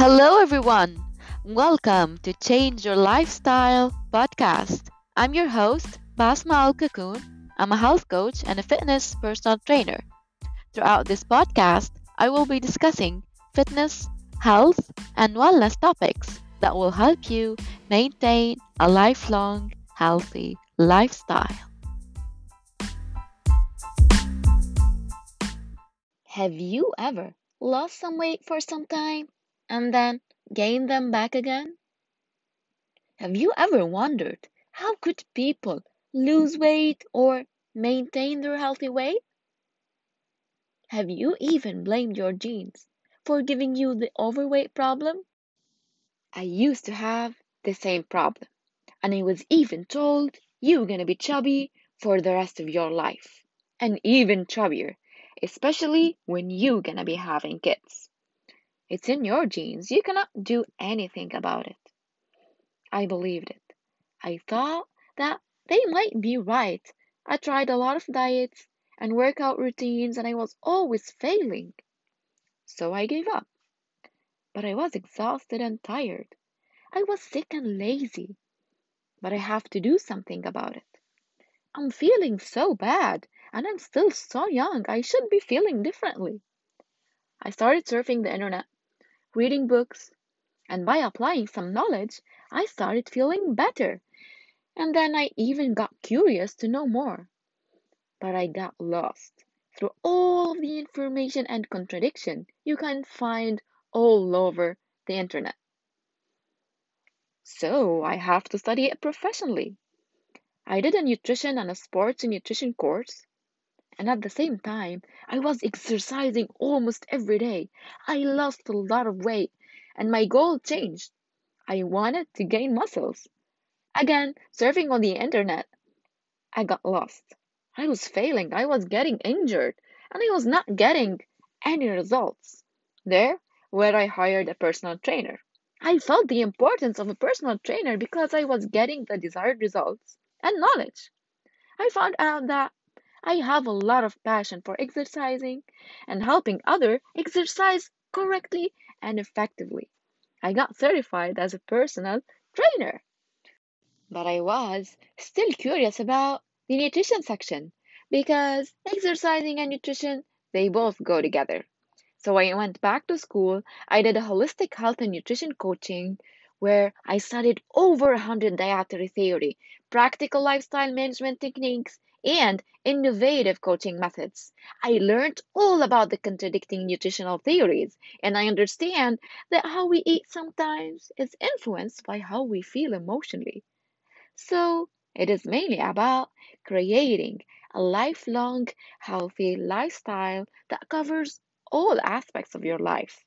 Hello, everyone. Welcome to Change Your Lifestyle podcast. I'm your host, Basma Al Cocoon. I'm a health coach and a fitness personal trainer. Throughout this podcast, I will be discussing fitness, health, and wellness topics that will help you maintain a lifelong healthy lifestyle. Have you ever lost some weight for some time and then gain them back again? Have you ever wondered how could people lose weight or maintain their healthy weight? Have you even blamed your genes for giving you the overweight problem? I used to have the same problem, and I was even told you're gonna be chubby for the rest of your life, and even chubbier, especially when you're gonna be having kids. It's in your genes, you cannot do anything about it. I believed it. I thought that they might be right. I tried a lot of diets and workout routines, and I was always failing. So I gave up. But I was exhausted and tired. I was sick and lazy. But I have to do something about it. I'm feeling so bad, and I'm still so young. I should be feeling differently. I started surfing the internet, reading books, and by applying some knowledge, I started feeling better. And then I even got curious to know more. But I got lost through all the information and contradiction you can find all over the internet. So I have to study it professionally. I did a nutrition and a sports nutrition course. And at the same time, I was exercising almost every day. I lost a lot of weight and my goal changed. I wanted to gain muscles. Again, surfing on the internet, I got lost. I was failing, I was getting injured, and I was not getting any results. There, where I hired a personal trainer. I felt the importance of a personal trainer because I was getting the desired results and knowledge. I found out that I have a lot of passion for exercising and helping others exercise correctly and effectively. I got certified as a personal trainer. But I was still curious about the nutrition section because exercising and nutrition they both go together. So I went back to school. I did a holistic health and nutrition coaching where I studied over 100 dietary theory, practical lifestyle management techniques, and innovative coaching methods. I learned all about the contradicting nutritional theories, and I understand that how we eat sometimes is influenced by how we feel emotionally. So, it is mainly about creating a lifelong healthy lifestyle that covers all aspects of your life.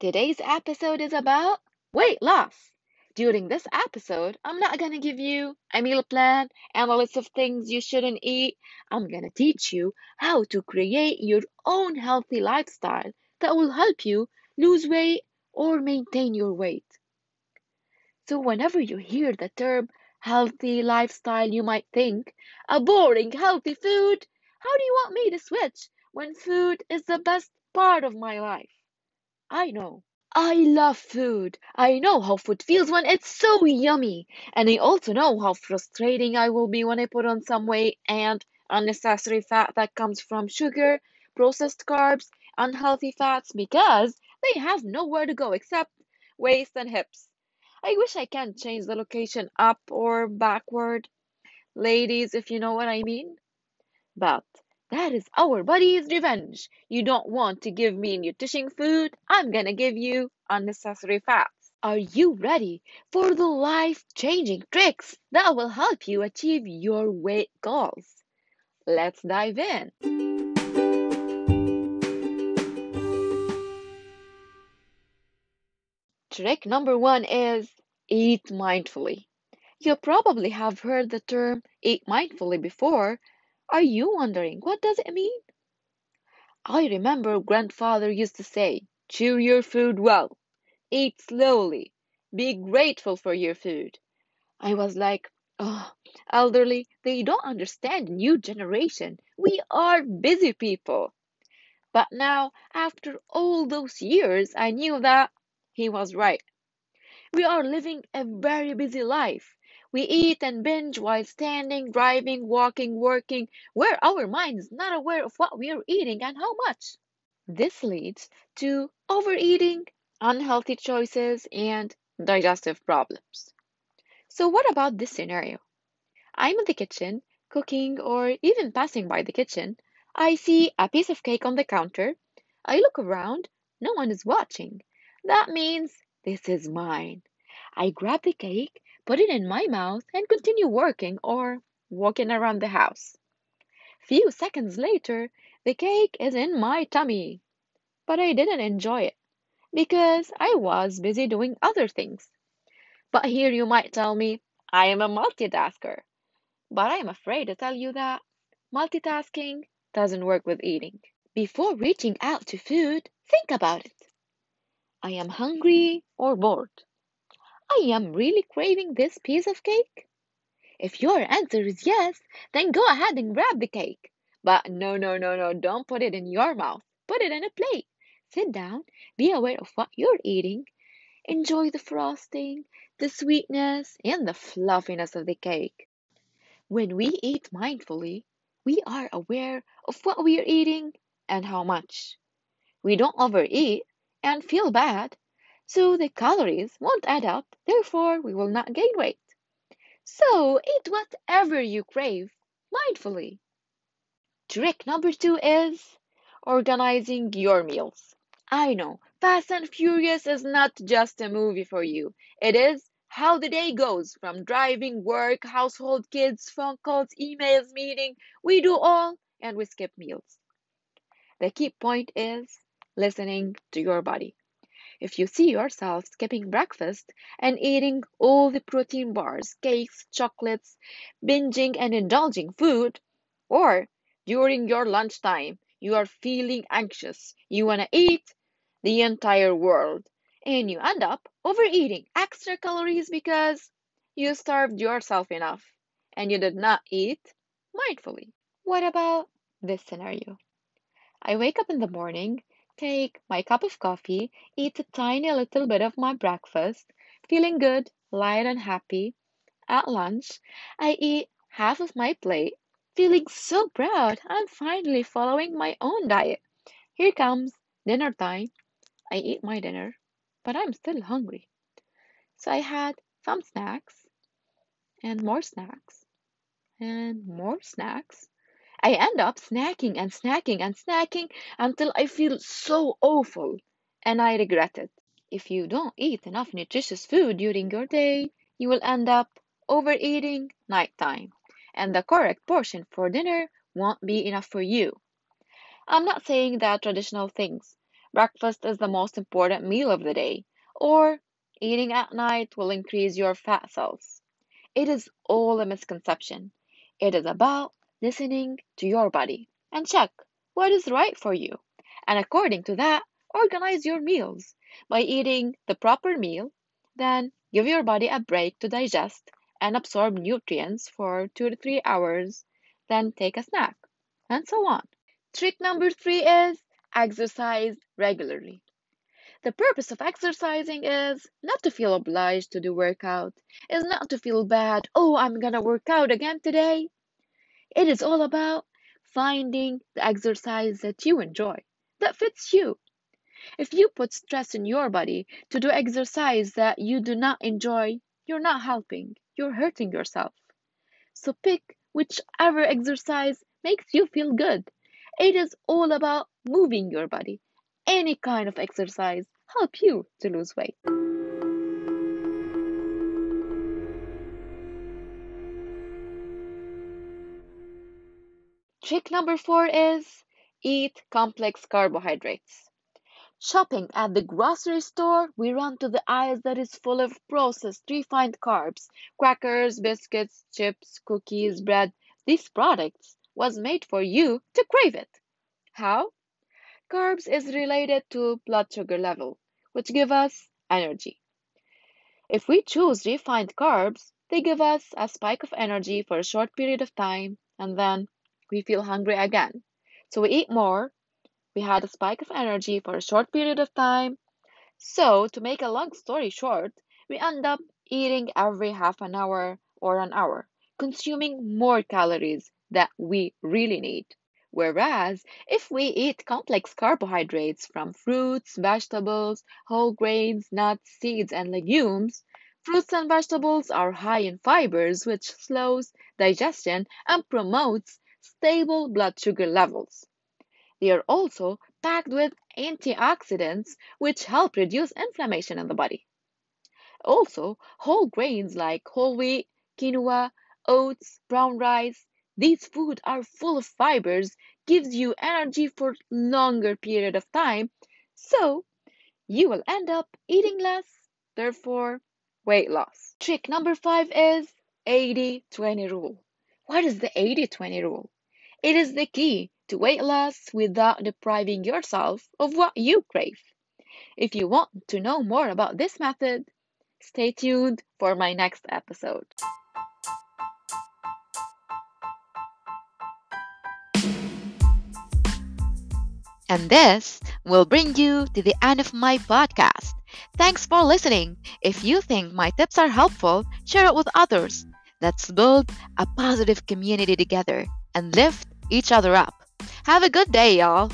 Today's episode is about weight loss. During this episode, I'm not gonna give you a meal plan and a list of things you shouldn't eat. I'm gonna teach you how to create your own healthy lifestyle that will help you lose weight or maintain your weight. So, whenever you hear the term healthy lifestyle, you might think a boring, healthy food. How do you want me to switch when food is the best part of my life? I know. I love food. I know how food feels when it's so yummy. And I also know how frustrating I will be when I put on some weight and unnecessary fat that comes from sugar, processed carbs, unhealthy fats because they have nowhere to go except waist and hips. I wish I can change the location up or backward, ladies, if you know what I mean. But that is our body's revenge. You don't want to give me nutrition food, I'm gonna give you unnecessary fats. Are you ready for the life changing tricks that will help you achieve your weight goals? Let's dive in. Trick number one is eat mindfully. You probably have heard the term eat mindfully before. Are you wondering what does it mean? I remember grandfather used to say, chew your food well, eat slowly, be grateful for your food. I was like, oh, elderly, they don't understand new generation. We are busy people. But now, after all those years, I knew that he was right. We are living a very busy life. We eat and binge while standing, driving, walking, working, where our mind is not aware of what we are eating and how much. This leads to overeating, unhealthy choices, and digestive problems. So, what about this scenario? I'm in the kitchen, cooking, or even passing by the kitchen. I see a piece of cake on the counter. I look around, no one is watching. That means this is mine. I grab the cake, put it in my mouth, and continue working or walking around the house. Few seconds later, the cake is in my tummy, but I didn't enjoy it because I was busy doing other things. But here you might tell me, I am a multitasker. But I am afraid to tell you that multitasking doesn't work with eating. Before reaching out to food, think about it. I am hungry or bored. I am really craving this piece of cake. If your answer is yes, then go ahead and grab the cake. But no, no, no, no, don't put it in your mouth. Put it in a plate. Sit down, be aware of what you're eating. Enjoy the frosting, the sweetness, and the fluffiness of the cake. When we eat mindfully, we are aware of what we are eating and how much. We don't overeat and feel bad, so the calories won't add up, therefore, we will not gain weight. So eat whatever you crave mindfully. Trick number two is organizing your meals. I know Fast and Furious is not just a movie for you, it is how the day goes from driving, work, household, kids, phone calls, emails, meeting. We do all and we skip meals. The key point is listening to your body. If you see yourself skipping breakfast and eating all the protein bars, cakes, chocolates, binging and indulging food, or during your lunchtime you are feeling anxious, you want to eat the entire world, and you end up overeating extra calories because you starved yourself enough and you did not eat mindfully. What about this scenario? I wake up in the morning, take my cup of coffee, eat a tiny little bit of my breakfast, feeling good, light, and happy. At lunch, I eat half of my plate, feeling so proud I'm finally following my own diet. Here comes dinner time. I eat my dinner but I'm still hungry. So I had some snacks and more snacks and more snacks. I end up snacking and snacking and snacking until I feel so awful and I regret it. If you don't eat enough nutritious food during your day, you will end up overeating nighttime, and the correct portion for dinner won't be enough for you. I'm not saying that traditional things breakfast is the most important meal of the day, or eating at night will increase your fat cells. It is all a misconception. It is about listening to your body and check what is right for you. And according to that, organize your meals by eating the proper meal, then give your body a break to digest and absorb nutrients for two to three hours, then take a snack, and so on. Trick number three is exercise regularly. The purpose of exercising is not to feel obliged to do workout, is not to feel bad, oh, I'm gonna work out again today. It is all about finding the exercise that you enjoy, that fits you. If you put stress in your body to do exercise that you do not enjoy, you're not helping, you're hurting yourself. So pick whichever exercise makes you feel good. It is all about moving your body. Any kind of exercise help you to lose weight. Trick number four is eat complex carbohydrates. Shopping at the grocery store, we run to the aisle that is full of processed, refined carbs, crackers, biscuits, chips, cookies, bread. These products was made for you to crave it. How? Carbs is related to blood sugar level, which give us energy. If we choose refined carbs, they give us a spike of energy for a short period of time and then we feel hungry again. So we eat more we had a spike of energy for a short period of time. So, to make a long story short, we end up eating every half an hour or an hour, consuming more calories that we really need. Whereas, if we eat complex carbohydrates from fruits, vegetables, whole grains, nuts, seeds, and legumes, fruits and vegetables are high in fibers, which slows digestion and promotes stable blood sugar levels. They are also packed with antioxidants, which help reduce inflammation in the body. Also, whole grains like whole wheat, quinoa, oats, brown rice, these foods are full of fibers, gives you energy for longer period of time, so you will end up eating less, therefore weight loss. Trick number 5 is 80-20 rule. What is the 80-20 rule? It is the key to weight loss without depriving yourself of what you crave. If you want to know more about this method, stay tuned for my next episode. And this will bring you to the end of my podcast. Thanks for listening. If you think my tips are helpful, share it with others. Let's build a positive community together and lift each other up. Have a good day, y'all.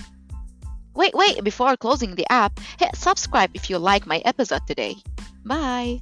Wait, wait, before closing the app, hit subscribe if you like my episode today. Bye.